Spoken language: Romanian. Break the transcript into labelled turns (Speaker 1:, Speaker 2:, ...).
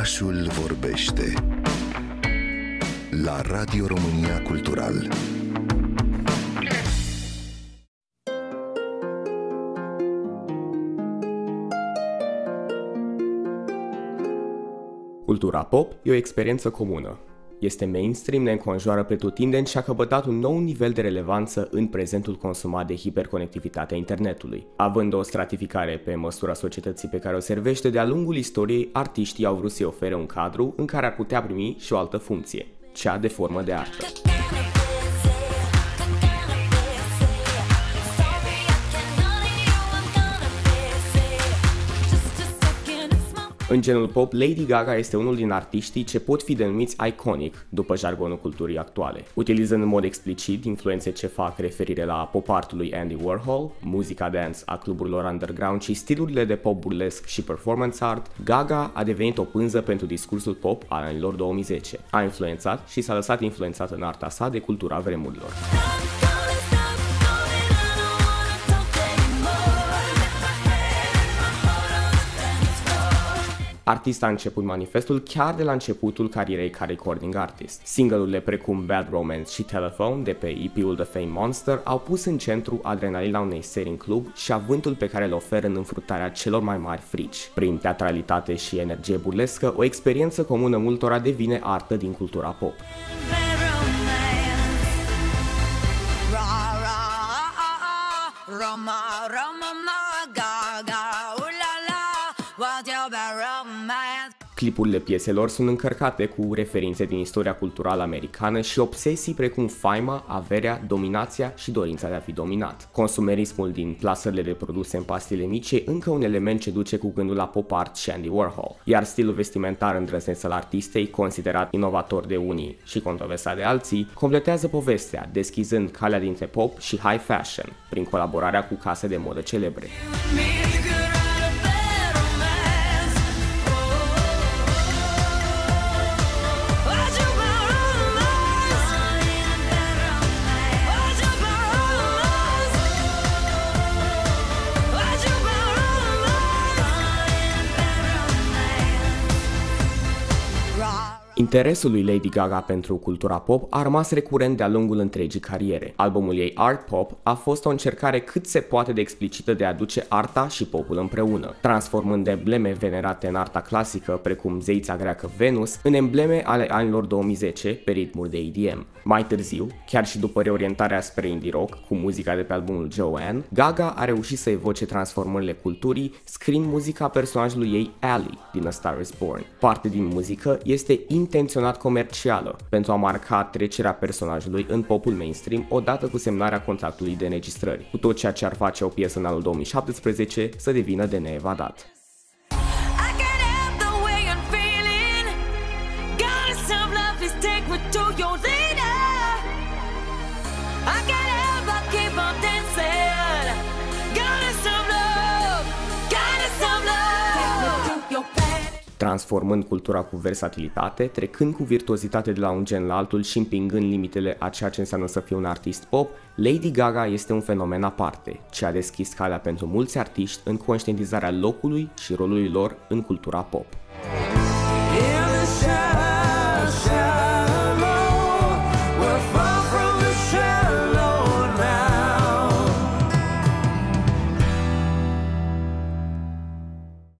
Speaker 1: Orașul vorbește la Radio România Cultural.
Speaker 2: Cultura pop e o experiență comună. Este mainstream, ne înconjoară pretutindeni și a căpătat un nou nivel de relevanță în prezentul consumat de hiperconectivitatea internetului. Având o stratificare pe măsura societății pe care o servește, de-a lungul istoriei, artiștii au vrut să-i ofere un cadru în care ar putea primi și o altă funcție, cea de formă de artă. În genul pop, Lady Gaga este unul din artiștii ce pot fi denumiți iconic după jargonul culturii actuale, utilizând în mod explicit influențe ce fac referire la pop artul lui Andy Warhol, muzica dance a cluburilor underground și stilurile de pop burlesc și performance art, Gaga a devenit o pânză pentru discursul pop al anilor 2010. A influențat și s-a lăsat influențat în arta sa de cultura vremurilor. Artista a început manifestul chiar de la începutul carierei ca recording artist. Singlurile precum Bad Romance și Telephone de pe EP-ul The Fame Monster au pus în centru adrenalina unei serii în club și avântul pe care îl oferă în înfruntarea celor mai mari frici. Prin teatralitate și energie burlescă, o experiență comună multora devine artă din cultura pop. Roma, Roma, Clipurile pieselor sunt încărcate cu referințe din istoria culturală americană și obsesii precum faima, averea, dominația și dorința de a fi dominat. Consumerismul din plasările de produse în pastile mici e încă un element ce duce cu gândul la pop art și Andy Warhol, iar stilul vestimentar îndrăzneț al artistei, considerat inovator de unii și controversat de alții, completează povestea, deschizând calea dintre pop și high fashion, prin colaborarea cu case de modă celebre. Interesul lui Lady Gaga pentru cultura pop a rămas recurent de-a lungul întregii cariere. Albumul ei Art Pop a fost o încercare cât se poate de explicită de a aduce arta și popul împreună, transformând embleme venerate în arta clasică, precum zeița greacă Venus, în embleme ale anilor 2010 pe ritmuri de EDM. Mai târziu, chiar și după reorientarea spre indie rock cu muzica de pe albumul Joanne, Gaga a reușit să evoce transformările culturii scriind muzica personajului ei Allie din A Star is Born. Parte din muzică este intenționat comercială, pentru a marca trecerea personajului în popul mainstream odată cu semnarea contractului de înregistrări, cu tot ceea ce ar face o piesă în anul 2017 să devină de neevadat. Transformând cultura cu versatilitate, trecând cu virtuozitate de la un gen la altul și împingând limitele a ceea ce înseamnă să fii un artist pop, Lady Gaga este un fenomen aparte, ce a deschis calea pentru mulți artiști în conștientizarea locului și rolului lor în cultura pop. In the